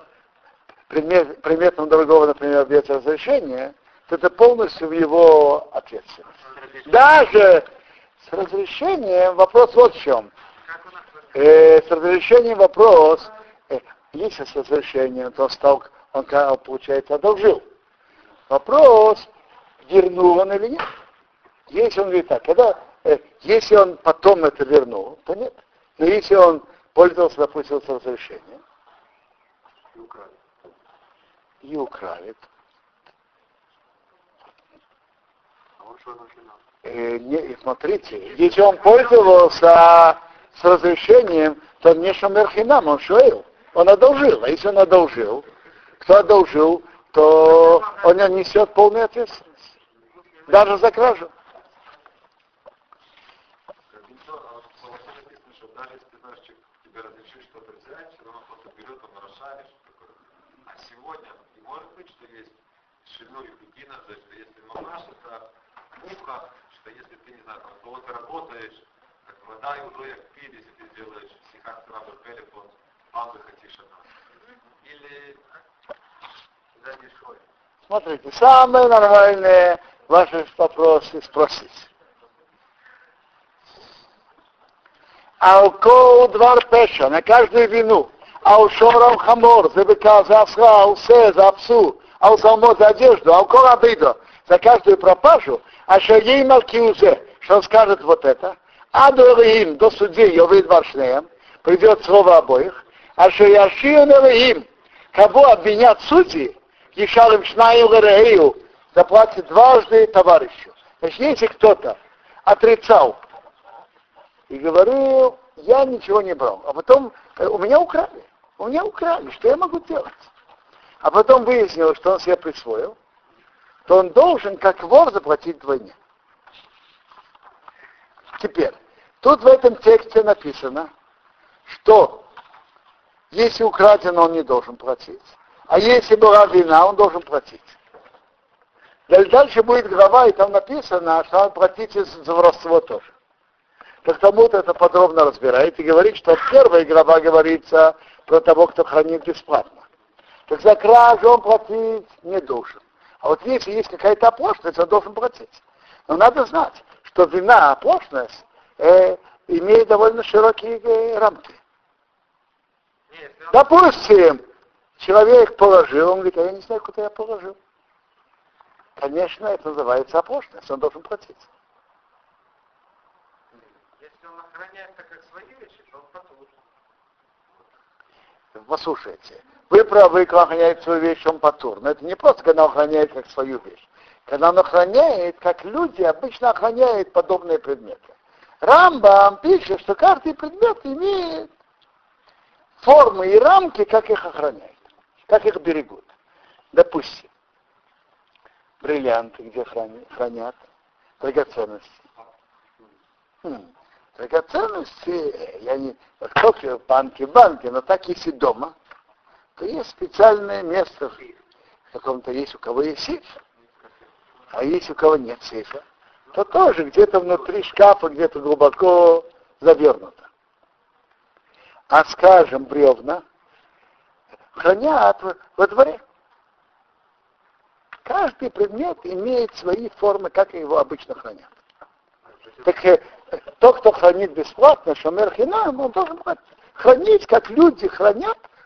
предмет, предметом другого, например, без разрешения, то это полностью в его ответственности. Даже с разрешением вопрос вот в чем. Э, с разрешением вопрос, э, если с разрешением, то стал, он, получается, одолжил. Вопрос, вернул он или нет. Если он говорит так, когда, э, если он потом это вернул, то нет. Но если он пользовался, допустим, с разрешением, и украли. И украли. А э, не, смотрите, если он пользовался с разрешением, то не шамерхинам, он шуэл. Он одолжил. А если он одолжил, кто одолжил, то он несет полную ответственность. Даже за кражу. Шильной Бедина, что если мамаш, это муха, что если ты, не знаю, там, кого-то работаешь, как вода и уже как пили, если ты сделаешь сихат сразу телефон, мамы хотишь она. Или за дешевой. Смотрите, самые нормальные ваши вопросы спросить. А у кого двор пеша, на каждую вину, а у шором хамор, за быка, за овса, усе, за псу, а у салмо за одежду, а у кого обида, за каждую пропажу, а что ей Малкиузе, что он скажет вот это, а до судей, Йовид Варшнеем, придет слово обоих, а что Яшион им, кого обвинят судьи, Ешалым Шнаим Лерею, заплатит дважды товарищу. Значит, если кто-то отрицал. И говорил, я ничего не брал, а потом э, у меня украли, у меня украли, что я могу делать? А потом выяснилось, что он себе присвоил, то он должен, как вор, заплатить двойне. Теперь, тут в этом тексте написано, что если украдено, он не должен платить, а если была вина, он должен платить. Дальше будет глава, и там написано, что он платить за воровство тоже. Так Талмуд это подробно разбирает и говорит, что в первой глава говорится про того, кто хранит бесплатно. Так за кражу он платить не должен. А вот если есть какая-то оплошность, он должен платить. Но надо знать, что вина, оплошность э, имеет довольно широкие э, рамки. Нет, Допустим, человек положил, он говорит, а я не знаю, куда я положил. Конечно, это называется оплошность, он должен платить. Если он охраняет так как свои вещи, то он потом. Послушайте, вы правы, когда охраняет свою вещь, он патур. Но это не просто, когда он охраняет как свою вещь. Когда он охраняет, как люди обычно охраняют подобные предметы. Рамбам пишет, что каждый предмет имеет формы и рамки, как их охраняют, как их берегут. Допустим, бриллианты, где хранят, драгоценности. Хм. Драгоценности, я не, только банки, банки, но так если дома то есть специальное место в каком-то есть, у кого есть сейф, а есть у кого нет сейфа, то тоже где-то внутри шкафа, где-то глубоко завернуто. А скажем, бревна хранят во дворе. Каждый предмет имеет свои формы, как его обычно хранят. Так э, тот, кто хранит бесплатно, шамер хинам, он должен хранить, как люди хранят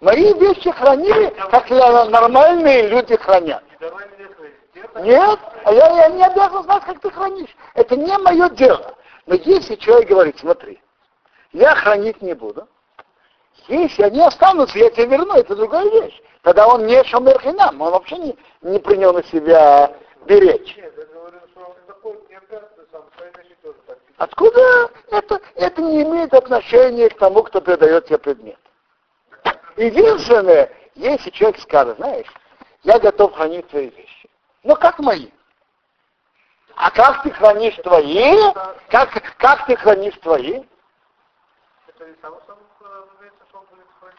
Мои вещи хранили, как нормальные люди хранят. Нет, а я, я не обязан знать, как ты хранишь. Это не мое дело. Но если человек говорит, смотри, я хранить не буду, если они останутся, я тебе верну, это другая вещь. Тогда он не шомерхинам, он вообще не, не принял на себя беречь. Откуда это? Это не имеет отношения к тому, кто передает тебе предмет. Единственное, если человек скажет, знаешь, я готов хранить твои вещи. Но как мои? А как ты хранишь твои? Как, как ты хранишь твои?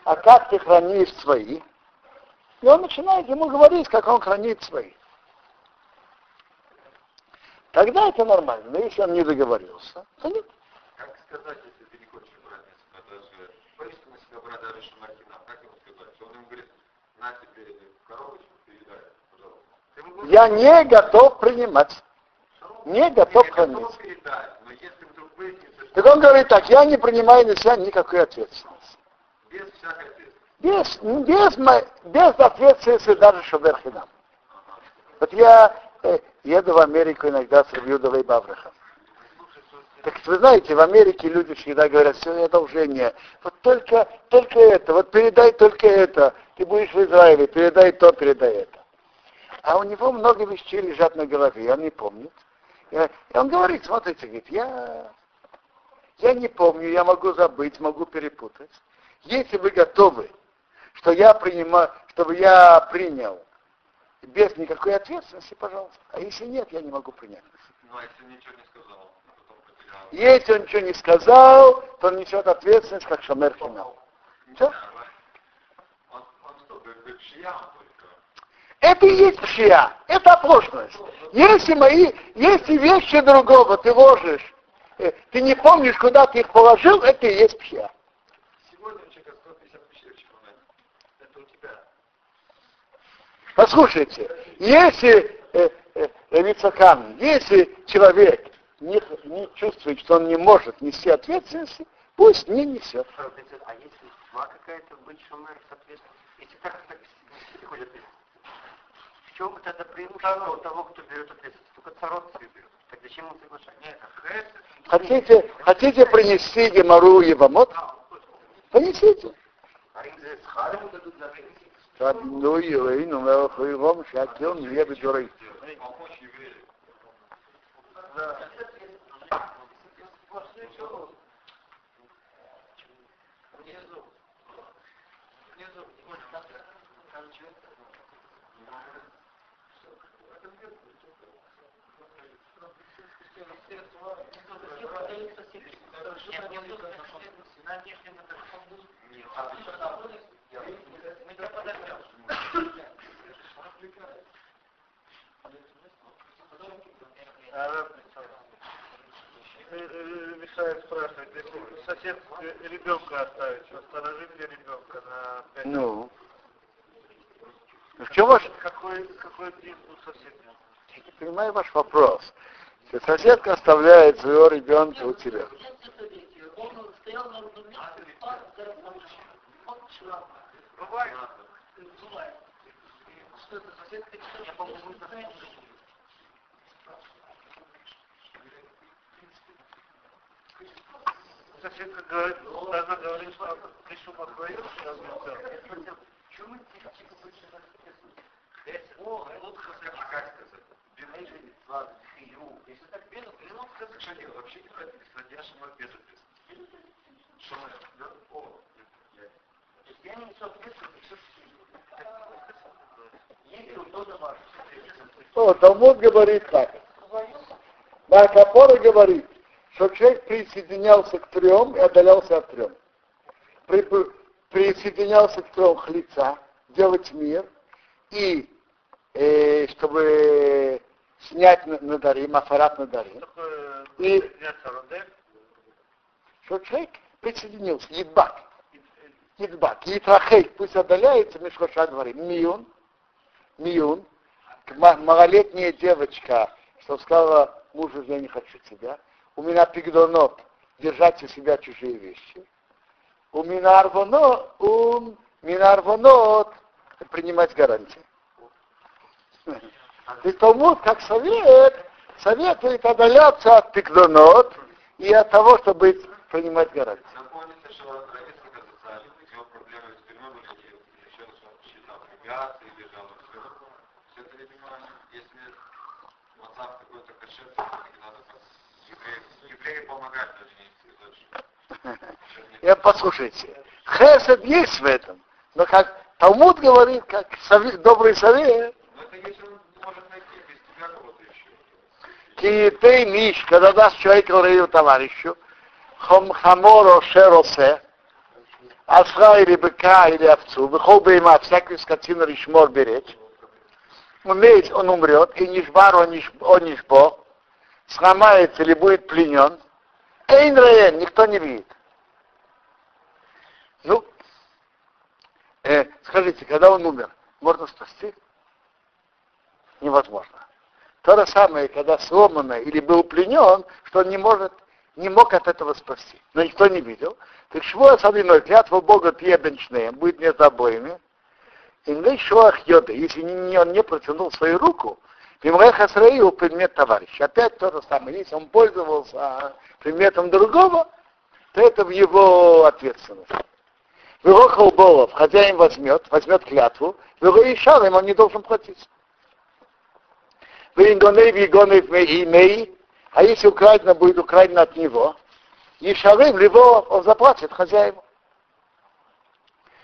А как ты хранишь свои? И он начинает ему говорить, как он хранит свои. Тогда это нормально. Но если он не договорился, то нет. Как сказать, если ты не хочешь брать даже, боишься на себя брать даже шамаркина, как ему сказать? Что он ему говорит, на тебе коробочку, передай, пожалуйста. Ты ему говоришь, Я не готов принимать. Не готов «Я хранить. Так он говорит так, я не принимаю на себя никакой ответственности. без всякой Без, без, без ответственности даже Шаберхинам. Вот я э, еду в Америку иногда с Рабиудовой Баврахом. Так вы знаете, в Америке люди всегда говорят, все, это не. Вот только, только это, вот передай только это. Ты будешь в Израиле, передай то, передай это. А у него много вещей лежат на голове, он не помнит. И и он говорит, смотрите, говорит, я, я не помню, я могу забыть, могу перепутать. Если вы готовы, что я принимаю, чтобы я принял без никакой ответственности, пожалуйста. А если нет, я не могу принять. ну а если ничего не сказал. Если он ничего не сказал, то он несет ответственность, как Шамер шия только? Это и есть пшия, это оплошность. Если мои, если вещи другого ты ложишь, э, ты не помнишь, куда ты их положил, это и есть пшия. Сегодня у человека 150 вещей в чемодане. Это у тебя. Послушайте, если э, э, Рицакан, если человек не, не чувствует, что он не может нести ответственности, пусть не несет. А если тьма какая-то быть шумер, соответственно, если так, так приходят в чем тогда преимущество у того, кто берет ответственность? Только царот себе берет. Так зачем он соглашается? Хотите, хотите принести Гемару Евамот? Принесите. а им за схаром дадут за Ну, Елейну, Мелахуевом, Шакил, не бедурей. Помочь еврею. Внизу. Внизу. Там человек. Мешает спрашивать, если сосед э, ребенка оставить, что сторожит ли ребенка на пять Ну. Ну, В чем ваш, Какой, какой день у соседа? я понимаю ваш вопрос. Если соседка оставляет своего ребенка у тебя. Бывает. Бывает. Что это соседка? Я, по-моему, на Соседка говорит, она говорит, что пришел подвоил, сейчас не О, лучше скажи, как сказать. Если так без ну, сказать, что нет, вообще не прописано, я шамар без ответственности. Шамар, да? О, Я не несу ответственность, если удобно ваше. О, Талмуд говорит так. Маркапора говорит, что человек присоединялся к трем и отдалялся от трем. При- при- присоединялся к трем лица, делать мир, и э, чтобы снять на- надарим, афарат надарим. И- Яцер Родеф, Что человек присоединился, едбак. Едбак. Yitrахей, пусть отдаляется Мишхоша дворим. Миюн, миюн, ма- малолетняя девочка, что сказала мужу, я не хочу тебя. У меня пигдонот, держать у себя чужие вещи. У меня у принимать гарантии. И Талмуд, как совет, советует отдаляться от пигдонот и от того, чтобы принимать гарантии. Если мацав какой-то кошер, то надо евреи. Я послушайте, хесед есть в этом, но как Талмуд говорит, как совет- добрый совет, Но это если он может найти без тебя кого-то еще. киетей миш, когда даст человек говорит товарищу, хом хаморо шеросе, асра или быка или овцу, выхол бы има всякую скотину ришмор беречь, умеет, он умрет, и нишбар он ниш- он нишбо, сломается или будет пленен, эйн никто не видит. Ну, э, скажите, когда он умер, можно спасти? Невозможно. То же самое, когда сломано или был пленен, что он не может, не мог от этого спасти. Но никто не видел. Так шво особенной клятва Бога пьебенчная будет между обоими. И шоах йода, если он не протянул свою руку, Пимрех Асраил предмет товарища. Опять то же самое. Если он пользовался предметом другого, то это в его ответственность. Вырохал Болов, хозяин возьмет, возьмет клятву, Вырохал он не должен платить. Вингоней вигоней имей, а если украдено будет украдено от него, Ешарым, либо он заплатит хозяину.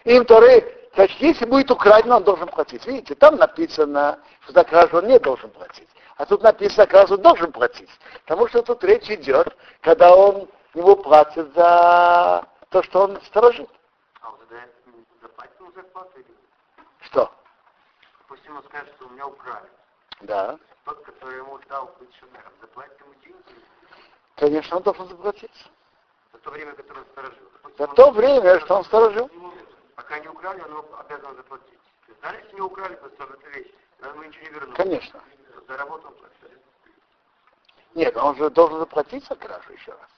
Им Торы, значит, если будет украдено, он должен платить. Видите, там написано, что за кражу он не должен платить. А тут написано, кражу должен платить. Потому что тут речь идет, когда он ему платит за то, что он сторожит. А вот тогда заплатит ему зарплату или нет? Что? Допустим, он скажет, что у меня украли. Да. Тот, который ему дал быть шумером, заплатит ему деньги Конечно, он должен заплатить. за то время, которое он сторожил. Допустим, За то время, что он сторожил. Пока не украли, он его обязан заплатить. То есть, даже если не украли, то это вещь, но ему ничего не вернули. Конечно. За работу он платит. Нет, он же должен заплатить за кражу еще раз.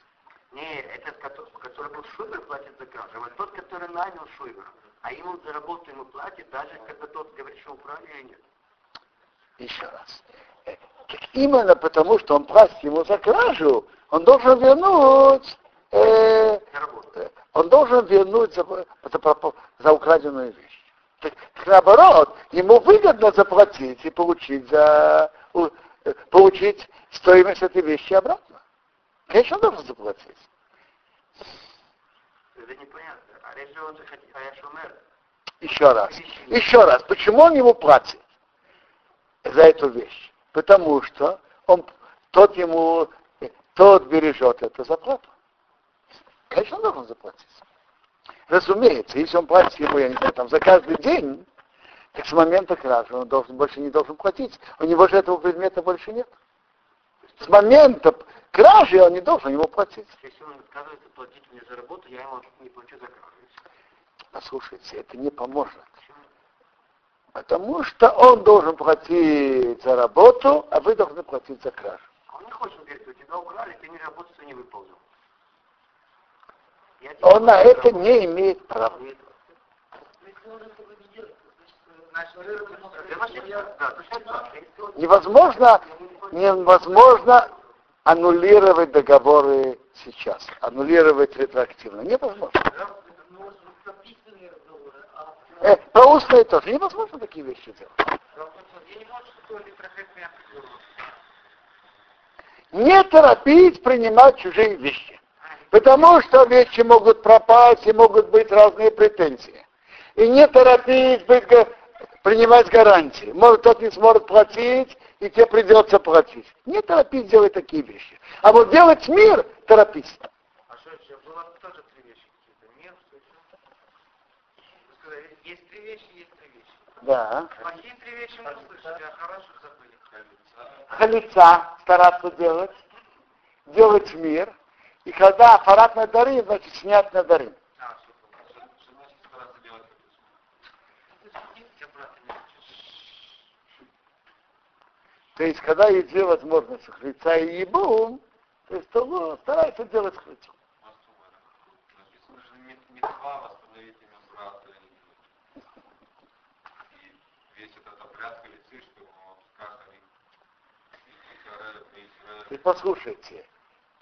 Не, этот, который, был шубер, платит за кражу. Вот тот, который нанял шубера, а ему за работу ему платит, даже когда тот говорит, что украли или нет. Еще раз. Э, Именно потому, что он платит ему за кражу, он должен вернуть, э, он должен вернуть за, за, за украденную вещь. Так, наоборот, ему выгодно заплатить и получить за у- э, получить стоимость этой вещи обратно. Конечно, он должен заплатить. Это непонятно. А а Еще раз. Еще раз. Почему он ему платит за эту вещь? Потому что он, тот ему, тот бережет эту заплату. Конечно, он должен заплатить. Разумеется, если он платит ему, я не знаю, там, за каждый день, так с момента кражи он должен, больше не должен платить. У него же этого предмета больше нет. С момента кражи он не должен ему платить. если он отказывается платить мне за работу, я ему не плачу за кражу. Послушайте, это не поможет. Потому что он должен платить за работу, а вы должны платить за кражу. А он не хочет, он говорит, у тебя украли, ты не работу свою не выполнил. Он на это не имеет права. Невозможно, невозможно аннулировать договоры сейчас, аннулировать ретроактивно. Невозможно. Э, про устные тоже невозможно такие вещи делать. Не торопить принимать чужие вещи. Потому что вещи могут пропасть и могут быть разные претензии. И не торопить быть, принимать гарантии. Может, тот не сможет платить, и тебе придется платить. Не торопить делать такие вещи. А вот делать мир, торопись. А что еще? Было тоже три вещи какие-то. Мир, что еще? Вы сказали, есть три вещи, есть три вещи. Да. Плохие три вещи мы услышали, а хороших забыли. Халица стараться делать. делать мир, и когда аппарат на дары, значит снять на как То есть, когда есть две возможности, хрица и ебум, то есть, то ну, старается делать хрицу. И- И послушайте,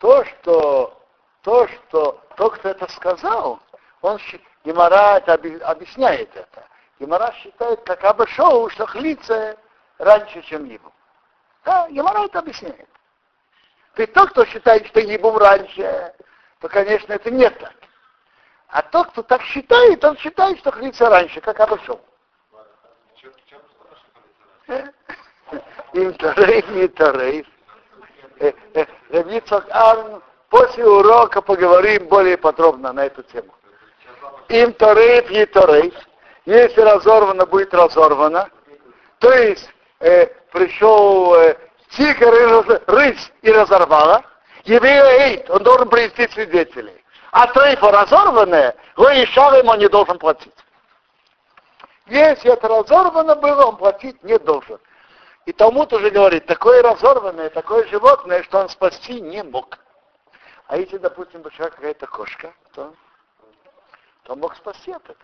то, что, то, что, тот, кто это сказал, он, это оби- объясняет это. Гемара считает, как обошел, что хлица раньше, чем ебум. Да, Гемара это объясняет. Ты тот, кто считает, что ебум раньше, то, конечно, это не так. А тот, кто так считает, он считает, что хлица раньше, как обошел. Им тарейф, не тарейф. Рабицок Арн, после урока поговорим более подробно на эту тему. Им тарейф, не тарейф. Если разорвано, будет разорвано. То есть э, пришел э, тигр и рысь и разорвала. Еврея эйт, он должен привести свидетелей. А трейфа разорванное, и шар ему не должен платить. Если это разорвано было, он платить не должен. И Талмуд уже говорит, такое разорванное, такое животное, что он спасти не мог. А если, допустим, большая какая-то кошка, то, то мог спасти от этого.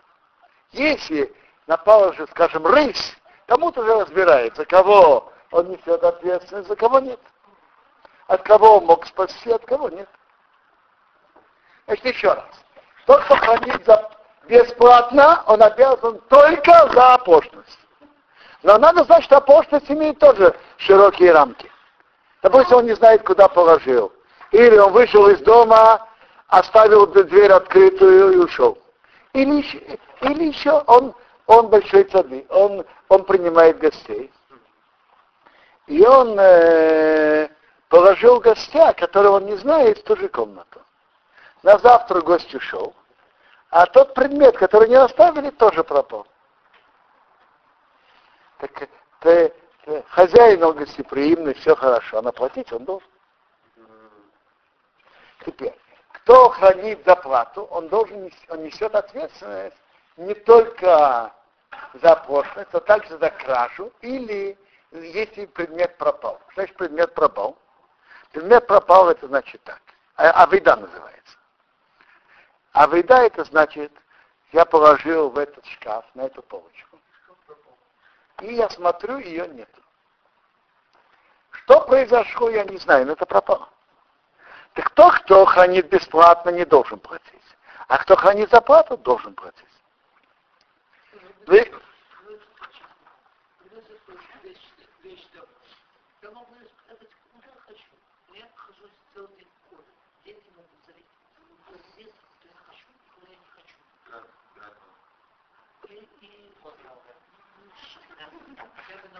Если напала же, скажем, рысь, Талмуд уже разбирается, кого он несет ответственность, за кого нет. От кого он мог спасти, от кого нет. Значит, еще раз. Тот, кто хранит за бесплатно, он обязан только за оплошность. Но надо знать, что оплошность имеет тоже широкие рамки. Допустим, он не знает, куда положил. Или он вышел из дома, оставил дверь открытую и ушел. Или, еще- или еще он, он большой цадный, он, он принимает гостей. И он э, положил гостя, которого он не знает, в ту же комнату. На завтра гость ушел, а тот предмет, который не оставили, тоже пропал. Так э, э, хозяин он гостеприимный, все хорошо, а наплатить он должен. Теперь, кто хранит заплату, он должен он несет ответственность не только за оплошность, но также за кражу или если предмет пропал. Значит предмет пропал? Предмет пропал, это значит так. А, авида называется. Авида это значит, я положил в этот шкаф, на эту полочку. И я смотрю, ее нет. Что произошло, я не знаю, но это пропало. Так кто, кто хранит бесплатно, не должен платить. А кто хранит за плату, должен платить Я могу сказать, куда я хочу. Но я хожу целый день в школе. Дети могут зайти. Здесь, куда я хочу, куда я не хочу. Да, да. И, и...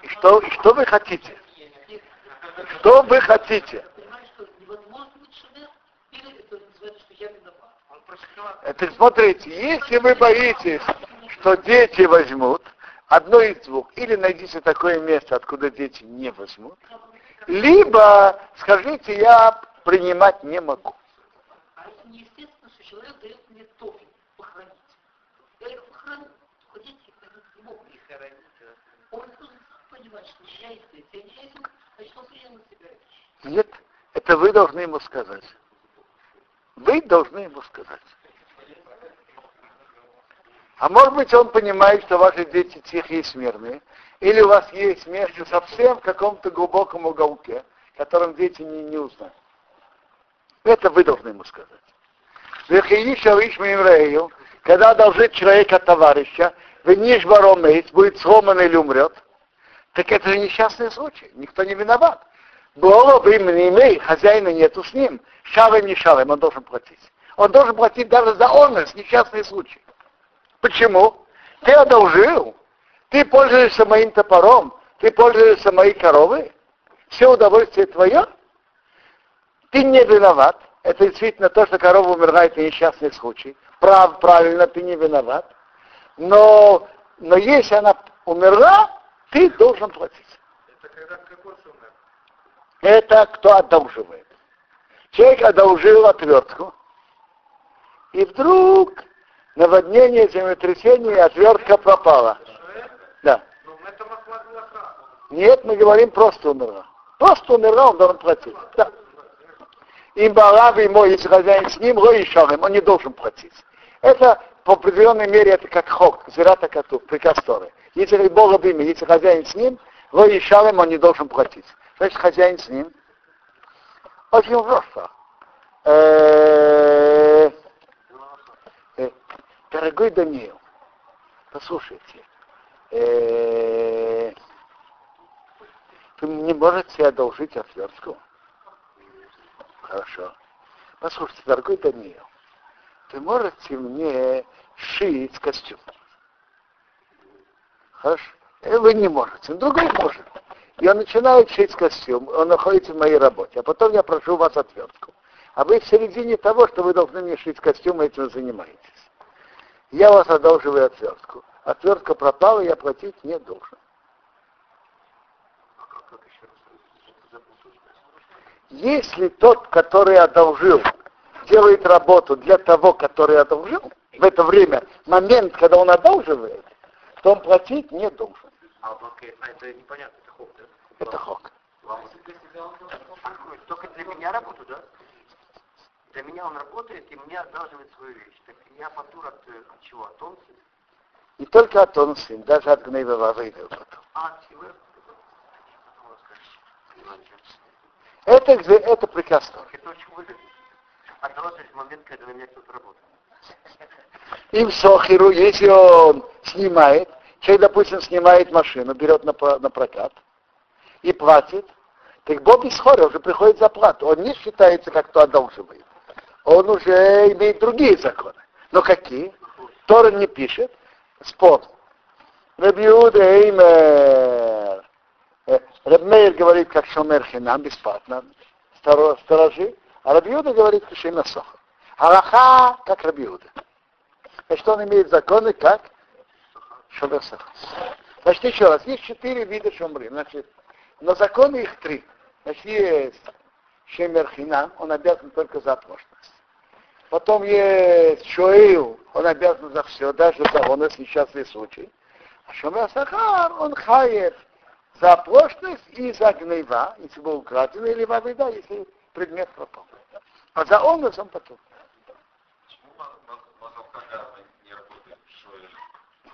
и что, и что вы хотите? Что вы хотите? Это смотрите, если вы боитесь, что дети возьмут, одно из двух, или найдите такое место, откуда дети не возьмут, либо скажите, я принимать не могу. А это неестественно, что человек дает мне тофи похоронить. Я их похороню, только дети их хранить не могут. и хоронить. Он должен сам понимать, что я есть, я не есть, значит, он принял на себя это. Нет, это вы должны ему сказать. Вы должны ему сказать. А может быть, он понимает, что ваши дети тихие и смирные, или у вас есть место совсем в каком-то глубоком уголке, которым дети не, не узнают. Это вы должны ему сказать. Когда должит человека товарища, виниш баромейс, будет сломан или умрет, так это же несчастный случай, никто не виноват. Бы им не имей, хозяина нету с ним, шавем не шавем, он должен платить. Он должен платить даже за онность, несчастный случай. Почему? Ты одолжил, ты пользуешься моим топором, ты пользуешься моей коровой, все удовольствие твое, ты не виноват. Это действительно то, что корова умерла, это несчастный случай. Прав, правильно, ты не виноват. Но, но если она умерла, ты должен платить. Это когда какой умер? Это кто одолживает. Человек одолжил отвертку, и вдруг наводнение, землетрясение, и отвертка пропала. Да. Ну. Нет, мы говорим просто умерла. Просто умерла, он должен платить. Да. Им Балав ему, если хозяин с ним, ло им, он не должен платить. Это по определенной мере это как хок, зирата коту, приказ Торы. Если в имя, если хозяин с ним, ло им, он не должен платить. Значит, хозяин с ним. Очень просто. Э, э, Дорогой Даниил, послушайте, э, вы не можете одолжить отвертку? Хорошо. Послушайте, дорогой Даниил, вы можете мне шить костюм? Хорошо. Э, Вы не можете, другой может. И он начинает шить костюм, он находится в моей работе, а потом я прошу вас отвертку. А вы в середине того, что вы должны мне шить костюм, этим занимаетесь. Я вас одолживаю отвертку. Отвертка пропала, я платить не должен. Если тот, который одолжил, делает работу для того, который одолжил, в это время, момент, когда он одолживает, то он платить не должен. А, окей, а это непонятно, это хок, да? Это хок. Только для меня работу, да? Для меня он работает и мне одалживает свою вещь. Так я фактура от, э, от чего? От он? Не только от он сын, даже от гнева потом. А, от чего? Это, это Торы. Это очень выгодно. Одалживать в момент, когда на меня кто-то работает. И в Сохиру, если он снимает, человек, допустим, снимает машину, берет на, на прокат и платит, так Боб из Хора уже приходит за плату. Он не считается, как кто одолживает. Он уже имеет другие законы. Но какие? Тора не пишет. Спор. Рабиуда Эймер. Э, Рабмейр говорит, как Шомер Хинам, бесплатно. Сторожи. А Рабиуда говорит, Кишина Соха. Аллаха, как Рабиуда. Значит, он имеет законы, как Соха. Значит, еще раз, есть четыре вида шумры. Значит, но законы их три. Значит, есть Шемер Хинам, он обязан только за оплошность. Потом есть Шоил, он обязан за все, даже за он, если несчастный случай. А Шомер Сахар, он хаев за оплошность и за гнева, если был украден, или во вреда, если предмет пропал. А за он он потом.